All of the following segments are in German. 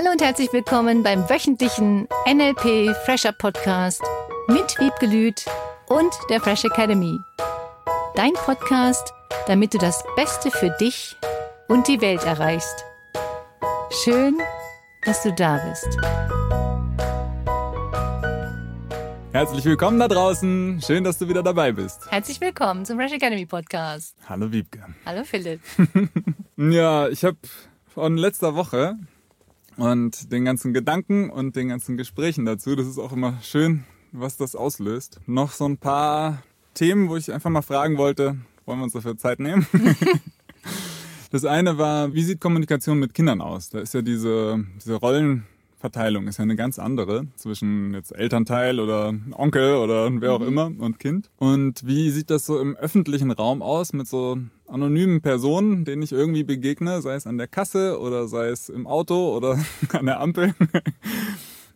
Hallo und herzlich willkommen beim wöchentlichen NLP Fresher Podcast mit Wiebke Lüth und der Fresh Academy. Dein Podcast, damit du das Beste für dich und die Welt erreichst. Schön, dass du da bist. Herzlich willkommen da draußen. Schön, dass du wieder dabei bist. Herzlich willkommen zum Fresh Academy Podcast. Hallo Wiebke. Hallo Philipp. ja, ich habe von letzter Woche und den ganzen Gedanken und den ganzen Gesprächen dazu, das ist auch immer schön, was das auslöst. Noch so ein paar Themen, wo ich einfach mal fragen wollte, wollen wir uns dafür Zeit nehmen? das eine war, wie sieht Kommunikation mit Kindern aus? Da ist ja diese, diese Rollen Verteilung ist ja eine ganz andere zwischen jetzt Elternteil oder Onkel oder wer auch mhm. immer und Kind. Und wie sieht das so im öffentlichen Raum aus mit so anonymen Personen, denen ich irgendwie begegne, sei es an der Kasse oder sei es im Auto oder an der Ampel,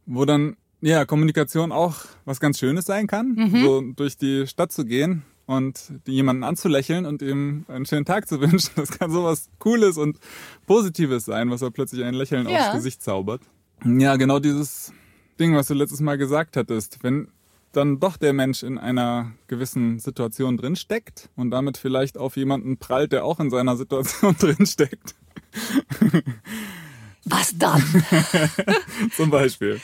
wo dann ja Kommunikation auch was ganz Schönes sein kann, mhm. so durch die Stadt zu gehen und jemanden anzulächeln und ihm einen schönen Tag zu wünschen. Das kann sowas Cooles und Positives sein, was er plötzlich ein Lächeln ja. aufs Gesicht zaubert. Ja, genau dieses Ding, was du letztes Mal gesagt hattest. Wenn dann doch der Mensch in einer gewissen Situation drinsteckt und damit vielleicht auf jemanden prallt, der auch in seiner Situation drinsteckt. Was dann? Zum Beispiel.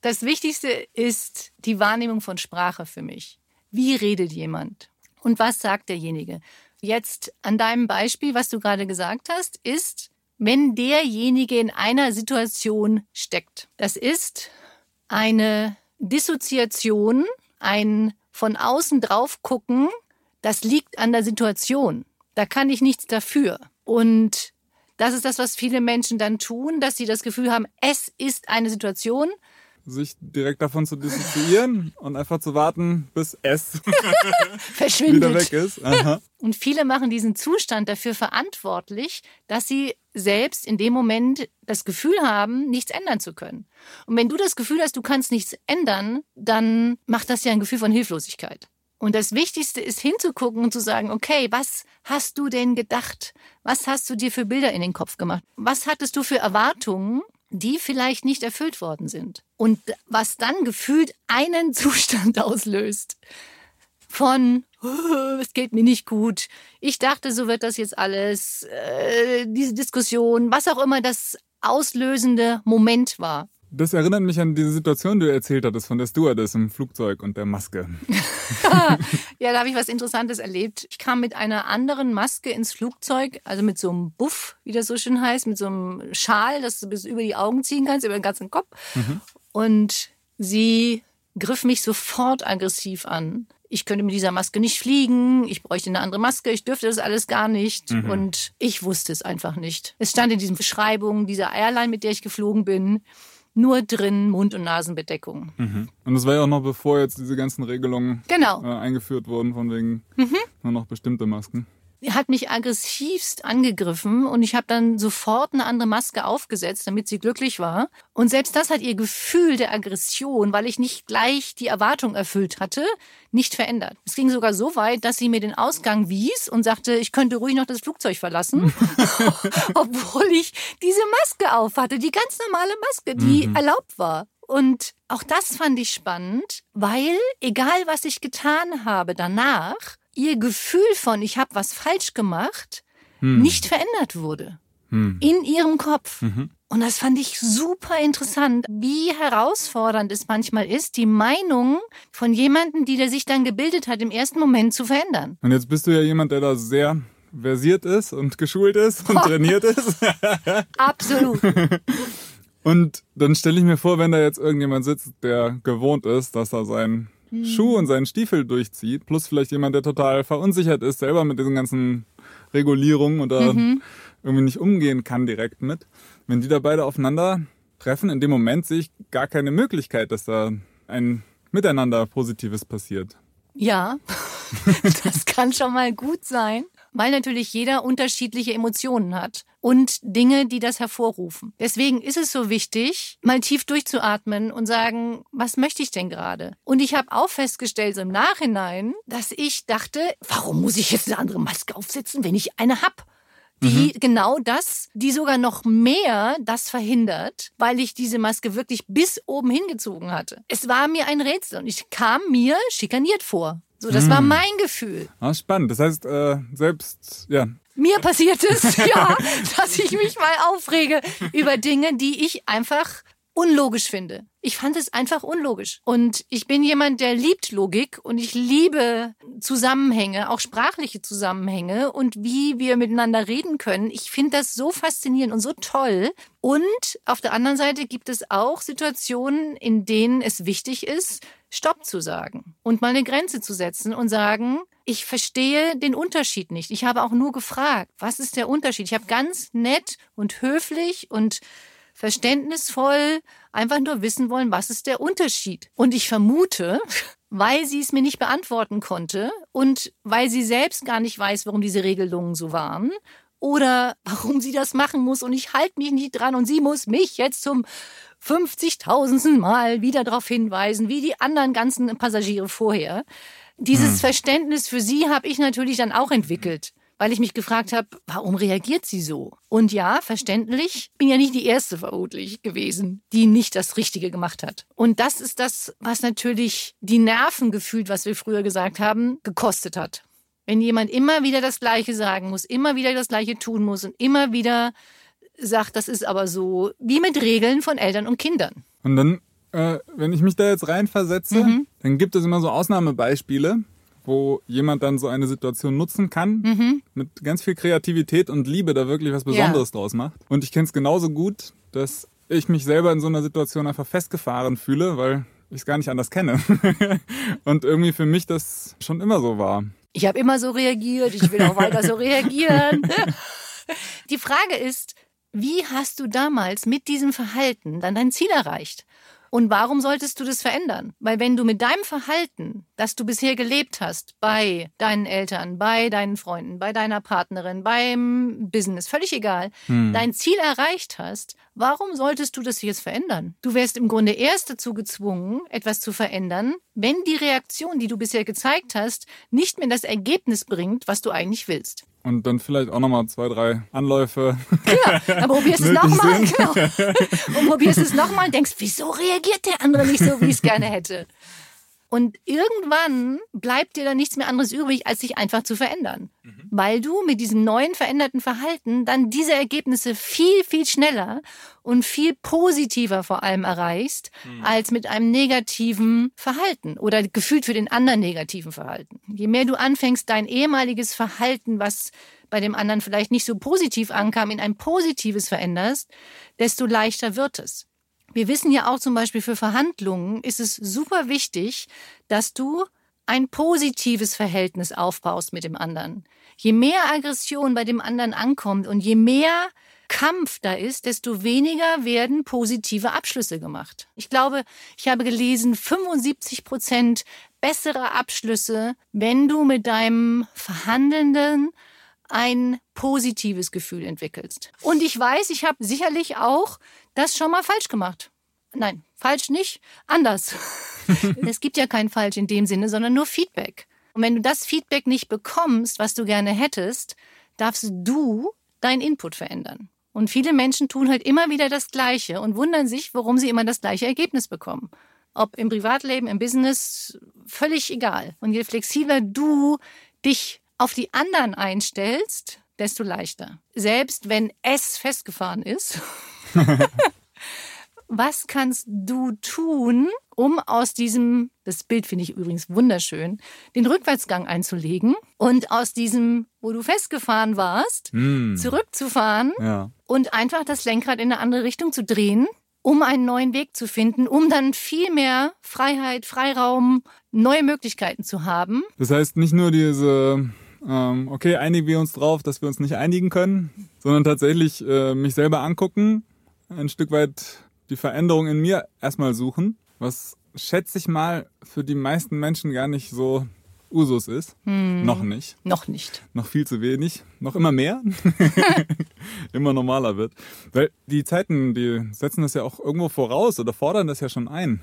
Das Wichtigste ist die Wahrnehmung von Sprache für mich. Wie redet jemand? Und was sagt derjenige? Jetzt an deinem Beispiel, was du gerade gesagt hast, ist, wenn derjenige in einer Situation steckt. Das ist eine Dissoziation, ein von außen drauf gucken, das liegt an der Situation. Da kann ich nichts dafür. Und das ist das, was viele Menschen dann tun, dass sie das Gefühl haben, es ist eine Situation, sich direkt davon zu dissoziieren und einfach zu warten, bis es verschwindet. wieder weg ist. Aha. Und viele machen diesen Zustand dafür verantwortlich, dass sie selbst in dem Moment das Gefühl haben, nichts ändern zu können. Und wenn du das Gefühl hast, du kannst nichts ändern, dann macht das ja ein Gefühl von Hilflosigkeit. Und das Wichtigste ist hinzugucken und zu sagen, okay, was hast du denn gedacht? Was hast du dir für Bilder in den Kopf gemacht? Was hattest du für Erwartungen? die vielleicht nicht erfüllt worden sind. Und was dann gefühlt einen Zustand auslöst von, es geht mir nicht gut, ich dachte, so wird das jetzt alles, äh, diese Diskussion, was auch immer das auslösende Moment war. Das erinnert mich an diese Situation, die du erzählt hattest von der Stewardess im Flugzeug und der Maske. ja, da habe ich was Interessantes erlebt. Ich kam mit einer anderen Maske ins Flugzeug, also mit so einem Buff, wie das so schön heißt, mit so einem Schal, das du bis über die Augen ziehen kannst, über den ganzen Kopf. Mhm. Und sie griff mich sofort aggressiv an. Ich könnte mit dieser Maske nicht fliegen, ich bräuchte eine andere Maske, ich dürfte das alles gar nicht. Mhm. Und ich wusste es einfach nicht. Es stand in diesen Beschreibungen dieser Airline, mit der ich geflogen bin nur drin Mund- und Nasenbedeckung. Mhm. Und das war ja auch noch bevor jetzt diese ganzen Regelungen genau. äh, eingeführt wurden, von wegen mhm. nur noch bestimmte Masken. Hat mich aggressivst angegriffen und ich habe dann sofort eine andere Maske aufgesetzt, damit sie glücklich war. Und selbst das hat ihr Gefühl der Aggression, weil ich nicht gleich die Erwartung erfüllt hatte, nicht verändert. Es ging sogar so weit, dass sie mir den Ausgang wies und sagte, ich könnte ruhig noch das Flugzeug verlassen, obwohl ich diese Maske auf hatte, die ganz normale Maske, die mhm. erlaubt war. Und auch das fand ich spannend, weil egal was ich getan habe danach, ihr Gefühl von, ich habe was falsch gemacht, hm. nicht verändert wurde. Hm. In ihrem Kopf. Mhm. Und das fand ich super interessant, wie herausfordernd es manchmal ist, die Meinung von jemandem, die der sich dann gebildet hat, im ersten Moment zu verändern. Und jetzt bist du ja jemand, der da sehr versiert ist und geschult ist und trainiert ist. Absolut. Und dann stelle ich mir vor, wenn da jetzt irgendjemand sitzt, der gewohnt ist, dass er sein hm. Schuh und seinen Stiefel durchzieht, plus vielleicht jemand, der total verunsichert ist, selber mit diesen ganzen Regulierungen oder mhm. irgendwie nicht umgehen kann direkt mit. Wenn die da beide aufeinander treffen, in dem Moment sehe ich gar keine Möglichkeit, dass da ein Miteinander Positives passiert. Ja, das kann schon mal gut sein weil natürlich jeder unterschiedliche Emotionen hat und Dinge, die das hervorrufen. Deswegen ist es so wichtig, mal tief durchzuatmen und sagen, was möchte ich denn gerade? Und ich habe auch festgestellt so im Nachhinein, dass ich dachte, warum muss ich jetzt eine andere Maske aufsetzen, wenn ich eine hab? die mhm. genau das, die sogar noch mehr das verhindert, weil ich diese Maske wirklich bis oben hingezogen hatte. Es war mir ein Rätsel und ich kam mir schikaniert vor. So, das mhm. war mein Gefühl. Ah, spannend. Das heißt, äh, selbst, ja, mir passiert es, ja, dass ich mich mal aufrege über Dinge, die ich einfach unlogisch finde. Ich fand es einfach unlogisch. Und ich bin jemand, der liebt Logik und ich liebe Zusammenhänge, auch sprachliche Zusammenhänge und wie wir miteinander reden können. Ich finde das so faszinierend und so toll. Und auf der anderen Seite gibt es auch Situationen, in denen es wichtig ist, Stopp zu sagen und mal eine Grenze zu setzen und sagen, ich verstehe den Unterschied nicht. Ich habe auch nur gefragt, was ist der Unterschied? Ich habe ganz nett und höflich und verständnisvoll einfach nur wissen wollen, was ist der Unterschied. Und ich vermute, weil sie es mir nicht beantworten konnte und weil sie selbst gar nicht weiß, warum diese Regelungen so waren oder warum sie das machen muss und ich halte mich nicht dran und sie muss mich jetzt zum 50.000. Mal wieder darauf hinweisen, wie die anderen ganzen Passagiere vorher. Dieses hm. Verständnis für sie habe ich natürlich dann auch entwickelt weil ich mich gefragt habe, warum reagiert sie so? Und ja, verständlich, bin ja nicht die erste vermutlich gewesen, die nicht das Richtige gemacht hat. Und das ist das, was natürlich die Nerven gefühlt, was wir früher gesagt haben, gekostet hat. Wenn jemand immer wieder das Gleiche sagen muss, immer wieder das Gleiche tun muss und immer wieder sagt, das ist aber so, wie mit Regeln von Eltern und Kindern. Und dann, äh, wenn ich mich da jetzt reinversetze, mhm. dann gibt es immer so Ausnahmebeispiele, wo jemand dann so eine Situation nutzen kann, mhm. mit ganz viel Kreativität und Liebe da wirklich was Besonderes ja. draus macht. Und ich kenne es genauso gut, dass ich mich selber in so einer Situation einfach festgefahren fühle, weil ich es gar nicht anders kenne. und irgendwie für mich das schon immer so war. Ich habe immer so reagiert, ich will auch weiter so reagieren. Die Frage ist, wie hast du damals mit diesem Verhalten dann dein Ziel erreicht? Und warum solltest du das verändern? Weil wenn du mit deinem Verhalten, das du bisher gelebt hast, bei deinen Eltern, bei deinen Freunden, bei deiner Partnerin, beim Business, völlig egal, hm. dein Ziel erreicht hast, warum solltest du das jetzt verändern? Du wärst im Grunde erst dazu gezwungen, etwas zu verändern, wenn die Reaktion, die du bisher gezeigt hast, nicht mehr das Ergebnis bringt, was du eigentlich willst und dann vielleicht auch nochmal zwei, drei Anläufe. Genau, dann probierst du es nochmal, genau. Und probierst es nochmal und denkst, wieso reagiert der andere nicht so, wie ich es gerne hätte? Und irgendwann bleibt dir dann nichts mehr anderes übrig, als sich einfach zu verändern. Mhm. Weil du mit diesem neuen veränderten Verhalten dann diese Ergebnisse viel, viel schneller und viel positiver vor allem erreichst, mhm. als mit einem negativen Verhalten oder gefühlt für den anderen negativen Verhalten. Je mehr du anfängst, dein ehemaliges Verhalten, was bei dem anderen vielleicht nicht so positiv ankam, in ein positives veränderst, desto leichter wird es. Wir wissen ja auch zum Beispiel für Verhandlungen ist es super wichtig, dass du ein positives Verhältnis aufbaust mit dem anderen. Je mehr Aggression bei dem anderen ankommt und je mehr Kampf da ist, desto weniger werden positive Abschlüsse gemacht. Ich glaube, ich habe gelesen, 75 Prozent bessere Abschlüsse, wenn du mit deinem Verhandelnden ein positives Gefühl entwickelst. Und ich weiß, ich habe sicherlich auch das schon mal falsch gemacht. Nein, falsch nicht, anders. es gibt ja kein falsch in dem Sinne, sondern nur Feedback. Und wenn du das Feedback nicht bekommst, was du gerne hättest, darfst du deinen Input verändern. Und viele Menschen tun halt immer wieder das Gleiche und wundern sich, warum sie immer das gleiche Ergebnis bekommen. Ob im Privatleben, im Business, völlig egal. Und je flexibler du dich auf die anderen einstellst, desto leichter. Selbst wenn es festgefahren ist. was kannst du tun, um aus diesem, das Bild finde ich übrigens wunderschön, den Rückwärtsgang einzulegen und aus diesem, wo du festgefahren warst, mm. zurückzufahren ja. und einfach das Lenkrad in eine andere Richtung zu drehen, um einen neuen Weg zu finden, um dann viel mehr Freiheit, Freiraum, neue Möglichkeiten zu haben. Das heißt nicht nur diese ähm, okay, einigen wir uns drauf, dass wir uns nicht einigen können, sondern tatsächlich äh, mich selber angucken, ein Stück weit die Veränderung in mir erstmal suchen, was schätze ich mal für die meisten Menschen gar nicht so Usus ist. Hm. Noch nicht. Noch nicht. Noch viel zu wenig. Noch immer mehr. immer normaler wird. Weil die Zeiten, die setzen das ja auch irgendwo voraus oder fordern das ja schon ein.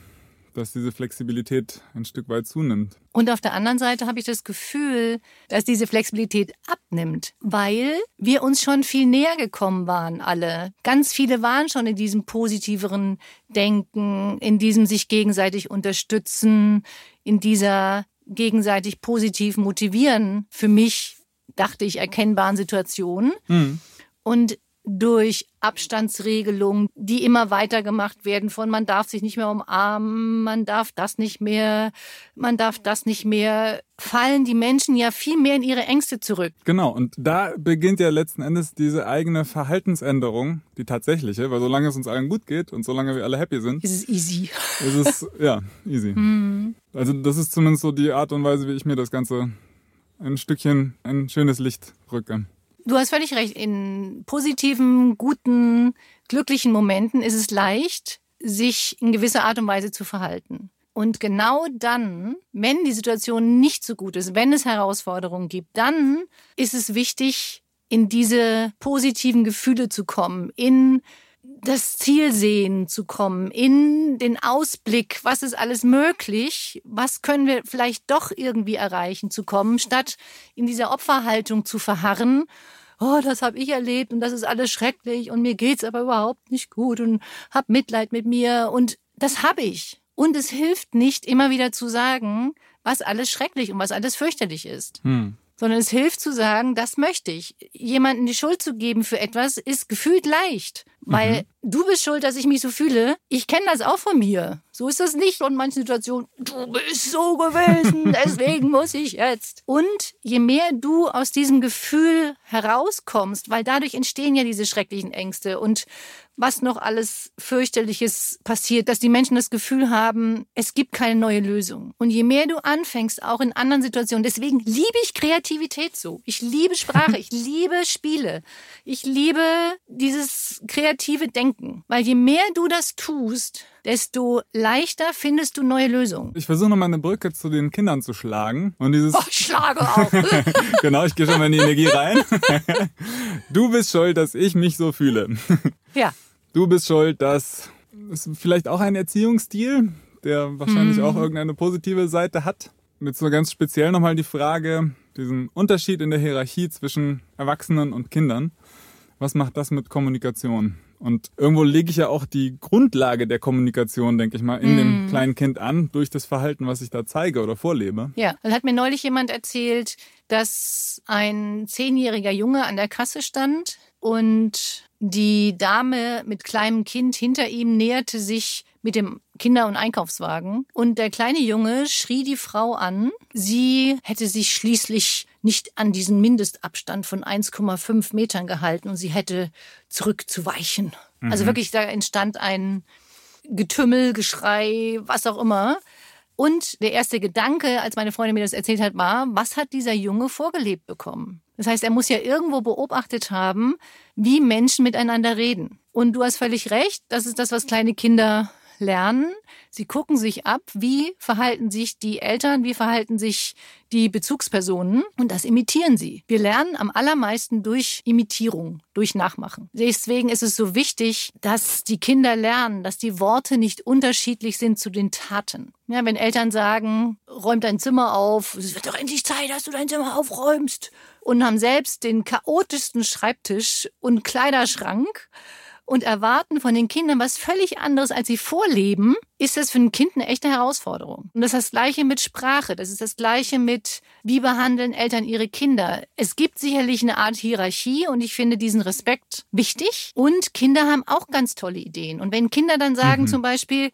Dass diese Flexibilität ein Stück weit zunimmt. Und auf der anderen Seite habe ich das Gefühl, dass diese Flexibilität abnimmt, weil wir uns schon viel näher gekommen waren, alle. Ganz viele waren schon in diesem positiveren Denken, in diesem sich gegenseitig unterstützen, in dieser gegenseitig positiv motivieren, für mich, dachte ich, erkennbaren Situation. Mhm. Und durch Abstandsregelungen, die immer weiter gemacht werden von man darf sich nicht mehr umarmen, man darf das nicht mehr, man darf das nicht mehr, fallen die Menschen ja viel mehr in ihre Ängste zurück. Genau, und da beginnt ja letzten Endes diese eigene Verhaltensänderung, die tatsächliche, weil solange es uns allen gut geht und solange wir alle happy sind, ist es easy. Ist es, ja, easy. Mhm. Also das ist zumindest so die Art und Weise, wie ich mir das Ganze ein Stückchen, ein schönes Licht rücke. Du hast völlig recht. In positiven, guten, glücklichen Momenten ist es leicht, sich in gewisser Art und Weise zu verhalten. Und genau dann, wenn die Situation nicht so gut ist, wenn es Herausforderungen gibt, dann ist es wichtig, in diese positiven Gefühle zu kommen, in das Ziel sehen zu kommen, in den Ausblick, was ist alles möglich, was können wir vielleicht doch irgendwie erreichen zu kommen, statt in dieser Opferhaltung zu verharren. Oh, das habe ich erlebt und das ist alles schrecklich und mir geht's aber überhaupt nicht gut und hab Mitleid mit mir und das habe ich. Und es hilft nicht immer wieder zu sagen, was alles schrecklich und was alles fürchterlich ist. Hm sondern es hilft zu sagen, das möchte ich. Jemanden die Schuld zu geben für etwas ist gefühlt leicht, weil mhm. du bist schuld, dass ich mich so fühle. Ich kenne das auch von mir. So ist das nicht in manchen Situationen. Du bist so gewesen, deswegen muss ich jetzt. Und je mehr du aus diesem Gefühl herauskommst, weil dadurch entstehen ja diese schrecklichen Ängste und was noch alles fürchterliches passiert, dass die Menschen das Gefühl haben, es gibt keine neue Lösung. Und je mehr du anfängst, auch in anderen Situationen, deswegen liebe ich Kreativität so. Ich liebe Sprache, ich liebe Spiele, ich liebe dieses kreative Denken, weil je mehr du das tust, desto leichter findest du neue Lösungen. Ich versuche nochmal eine Brücke zu den Kindern zu schlagen. Und dieses oh, ich schlage auch. genau, ich gehe schon mal in die Energie rein. du bist schuld, dass ich mich so fühle. Ja. Du bist schuld, dass ist vielleicht auch ein Erziehungsstil, der wahrscheinlich hm. auch irgendeine positive Seite hat. Mit so ganz speziell nochmal die Frage, diesen Unterschied in der Hierarchie zwischen Erwachsenen und Kindern. Was macht das mit Kommunikation? Und irgendwo lege ich ja auch die Grundlage der Kommunikation, denke ich mal, in mm. dem kleinen Kind an, durch das Verhalten, was ich da zeige oder vorlebe. Ja, dann hat mir neulich jemand erzählt, dass ein zehnjähriger Junge an der Kasse stand und die Dame mit kleinem Kind hinter ihm näherte sich mit dem Kinder- und Einkaufswagen. Und der kleine Junge schrie die Frau an. Sie hätte sich schließlich nicht an diesen Mindestabstand von 1,5 Metern gehalten und sie hätte zurückzuweichen. Also mhm. Also wirklich, da entstand ein Getümmel, Geschrei, was auch immer. Und der erste Gedanke, als meine Freundin mir das erzählt hat, war, was hat dieser Junge vorgelebt bekommen? Das heißt, er muss ja irgendwo beobachtet haben, wie Menschen miteinander reden. Und du hast völlig recht, das ist das, was kleine Kinder lernen. Sie gucken sich ab, wie verhalten sich die Eltern, wie verhalten sich die Bezugspersonen und das imitieren sie. Wir lernen am allermeisten durch Imitierung, durch Nachmachen. Deswegen ist es so wichtig, dass die Kinder lernen, dass die Worte nicht unterschiedlich sind zu den Taten. Ja, wenn Eltern sagen, räum dein Zimmer auf, es wird doch endlich Zeit, dass du dein Zimmer aufräumst und haben selbst den chaotischsten Schreibtisch und Kleiderschrank und erwarten von den Kindern was völlig anderes, als sie vorleben, ist das für ein Kind eine echte Herausforderung. Und das ist das Gleiche mit Sprache. Das ist das Gleiche mit, wie behandeln Eltern ihre Kinder. Es gibt sicherlich eine Art Hierarchie und ich finde diesen Respekt wichtig. Und Kinder haben auch ganz tolle Ideen. Und wenn Kinder dann sagen mhm. zum Beispiel,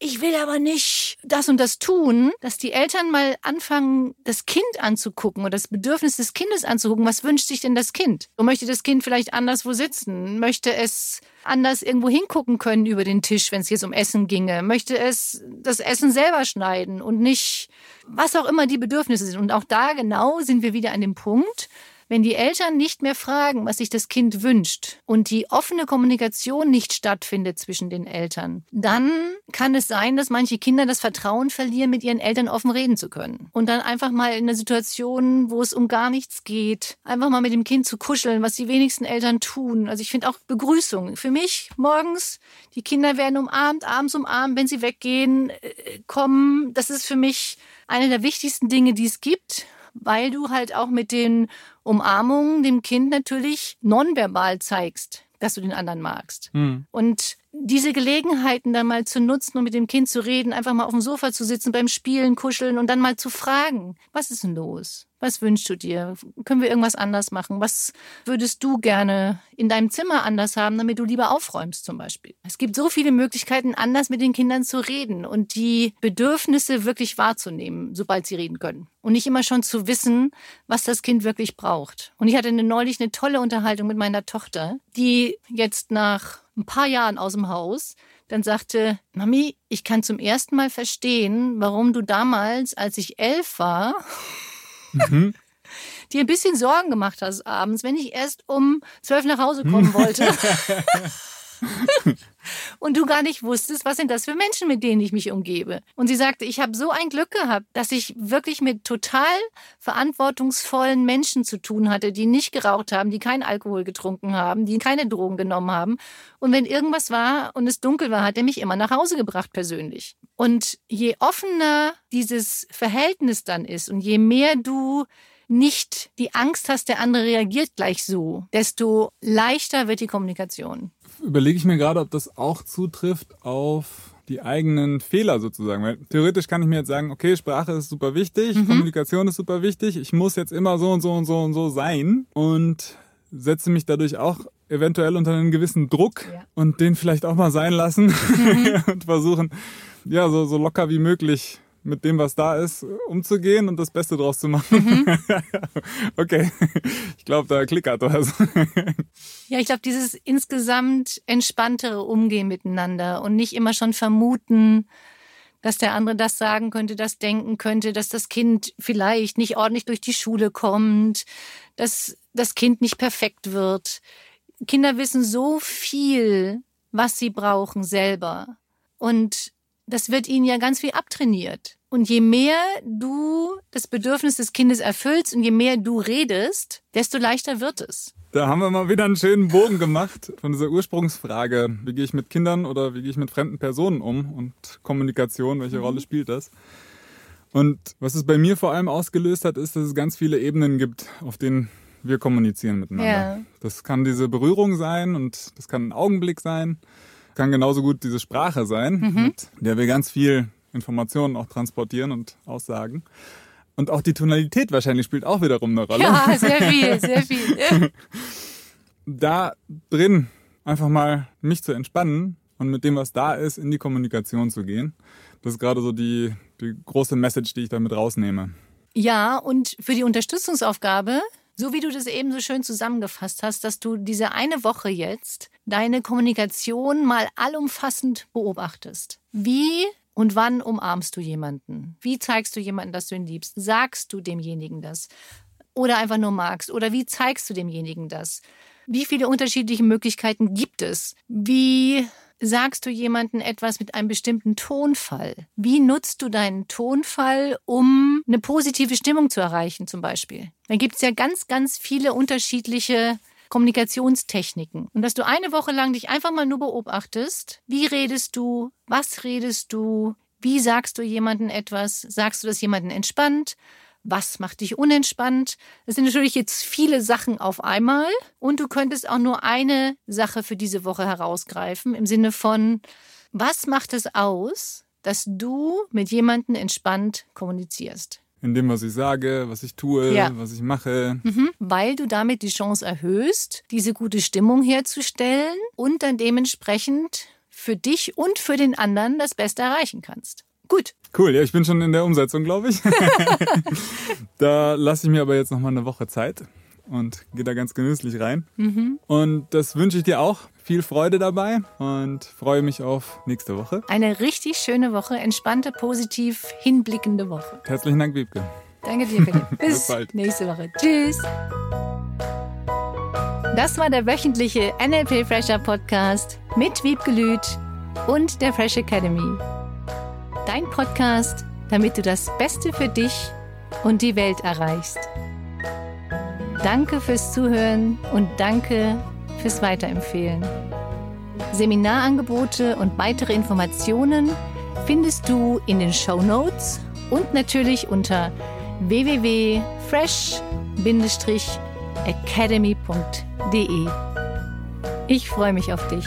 ich will aber nicht das und das tun, dass die Eltern mal anfangen, das Kind anzugucken oder das Bedürfnis des Kindes anzugucken. Was wünscht sich denn das Kind? Und möchte das Kind vielleicht anderswo sitzen? Möchte es anders irgendwo hingucken können über den Tisch, wenn es jetzt um Essen ginge? Möchte es das Essen selber schneiden und nicht, was auch immer die Bedürfnisse sind? Und auch da genau sind wir wieder an dem Punkt, Wenn die Eltern nicht mehr fragen, was sich das Kind wünscht und die offene Kommunikation nicht stattfindet zwischen den Eltern, dann kann es sein, dass manche Kinder das Vertrauen verlieren, mit ihren Eltern offen reden zu können. Und dann einfach mal in einer Situation, wo es um gar nichts geht, einfach mal mit dem Kind zu kuscheln, was die wenigsten Eltern tun. Also ich finde auch Begrüßung. Für mich morgens, die Kinder werden umarmt, abends umarmt, wenn sie weggehen, äh, kommen. Das ist für mich eine der wichtigsten Dinge, die es gibt weil du halt auch mit den Umarmungen dem Kind natürlich nonverbal zeigst, dass du den anderen magst. Mhm. Und diese Gelegenheiten dann mal zu nutzen und mit dem Kind zu reden, einfach mal auf dem Sofa zu sitzen, beim Spielen, kuscheln und dann mal zu fragen, was ist denn los? Was wünschst du dir? Können wir irgendwas anders machen? Was würdest du gerne in deinem Zimmer anders haben, damit du lieber aufräumst zum Beispiel? Es gibt so viele Möglichkeiten, anders mit den Kindern zu reden und die Bedürfnisse wirklich wahrzunehmen, sobald sie reden können. Und nicht immer schon zu wissen, was das Kind wirklich braucht. Und ich hatte neulich eine tolle Unterhaltung mit meiner Tochter, die jetzt nach ein paar Jahren aus dem Haus dann sagte, Mami, ich kann zum ersten Mal verstehen, warum du damals, als ich elf war, mhm. dir ein bisschen Sorgen gemacht hast abends, wenn ich erst um zwölf nach Hause kommen wollte. und du gar nicht wusstest, was sind das für Menschen, mit denen ich mich umgebe. Und sie sagte, ich habe so ein Glück gehabt, dass ich wirklich mit total verantwortungsvollen Menschen zu tun hatte, die nicht geraucht haben, die keinen Alkohol getrunken haben, die keine Drogen genommen haben. Und wenn irgendwas war und es dunkel war, hat er mich immer nach Hause gebracht persönlich. Und je offener dieses Verhältnis dann ist und je mehr du nicht die Angst hast, der andere reagiert gleich so, desto leichter wird die Kommunikation. Überlege ich mir gerade, ob das auch zutrifft auf die eigenen Fehler sozusagen. Weil theoretisch kann ich mir jetzt sagen, okay, Sprache ist super wichtig, mhm. Kommunikation ist super wichtig, ich muss jetzt immer so und so und so und so sein und setze mich dadurch auch eventuell unter einen gewissen Druck ja. und den vielleicht auch mal sein lassen mhm. und versuchen, ja, so, so locker wie möglich mit dem, was da ist, umzugehen und das Beste draus zu machen. Mhm. okay, ich glaube, da klickert was. ja, ich glaube, dieses insgesamt entspanntere Umgehen miteinander und nicht immer schon vermuten, dass der andere das sagen könnte, das denken könnte, dass das Kind vielleicht nicht ordentlich durch die Schule kommt, dass das Kind nicht perfekt wird. Kinder wissen so viel, was sie brauchen selber. Und das wird ihnen ja ganz viel abtrainiert. Und je mehr du das Bedürfnis des Kindes erfüllst und je mehr du redest, desto leichter wird es. Da haben wir mal wieder einen schönen Bogen gemacht von dieser Ursprungsfrage, wie gehe ich mit Kindern oder wie gehe ich mit fremden Personen um und Kommunikation, welche mhm. Rolle spielt das? Und was es bei mir vor allem ausgelöst hat, ist, dass es ganz viele Ebenen gibt, auf denen wir kommunizieren miteinander. Ja. Das kann diese Berührung sein und das kann ein Augenblick sein kann genauso gut diese Sprache sein, mhm. mit der wir ganz viel Informationen auch transportieren und aussagen. Und auch die Tonalität wahrscheinlich spielt auch wiederum eine Rolle. Ja, sehr viel, sehr viel. da drin einfach mal mich zu entspannen und mit dem, was da ist, in die Kommunikation zu gehen. Das ist gerade so die, die große Message, die ich damit rausnehme. Ja, und für die Unterstützungsaufgabe so wie du das eben so schön zusammengefasst hast, dass du diese eine Woche jetzt deine Kommunikation mal allumfassend beobachtest. Wie und wann umarmst du jemanden? Wie zeigst du jemanden, dass du ihn liebst? Sagst du demjenigen das? Oder einfach nur magst? Oder wie zeigst du demjenigen das? Wie viele unterschiedliche Möglichkeiten gibt es? Wie sagst du jemanden etwas mit einem bestimmten Tonfall? Wie nutzt du deinen Tonfall, um eine positive Stimmung zu erreichen zum Beispiel? Dann gibt es ja ganz, ganz viele unterschiedliche Kommunikationstechniken. Und dass du eine Woche lang dich einfach mal nur beobachtest, wie redest du, was redest du, wie sagst du jemanden etwas, sagst du das jemanden entspannt, was macht dich unentspannt? Das sind natürlich jetzt viele Sachen auf einmal und du könntest auch nur eine Sache für diese Woche herausgreifen im Sinne von, was macht es aus, dass du mit jemandem entspannt kommunizierst? In dem, was ich sage, was ich tue, ja. was ich mache. Mhm, weil du damit die Chance erhöhst, diese gute Stimmung herzustellen und dann dementsprechend für dich und für den anderen das Beste erreichen kannst. Gut. Cool, ja, ich bin schon in der Umsetzung, glaube ich. da lasse ich mir aber jetzt noch mal eine Woche Zeit und gehe da ganz genüsslich rein. Mhm. Und das wünsche ich dir auch. Viel Freude dabei und freue mich auf nächste Woche. Eine richtig schöne Woche, entspannte, positiv hinblickende Woche. Herzlichen Dank, Wiebke. Danke dir, Philipp. Bis, Bis bald. nächste Woche. Tschüss. Das war der wöchentliche NLP Fresher Podcast mit Wiebgelüt und der Fresh Academy. Dein Podcast, damit du das Beste für dich und die Welt erreichst. Danke fürs Zuhören und danke fürs Weiterempfehlen. Seminarangebote und weitere Informationen findest du in den Show Notes und natürlich unter www.fresh-academy.de. Ich freue mich auf dich.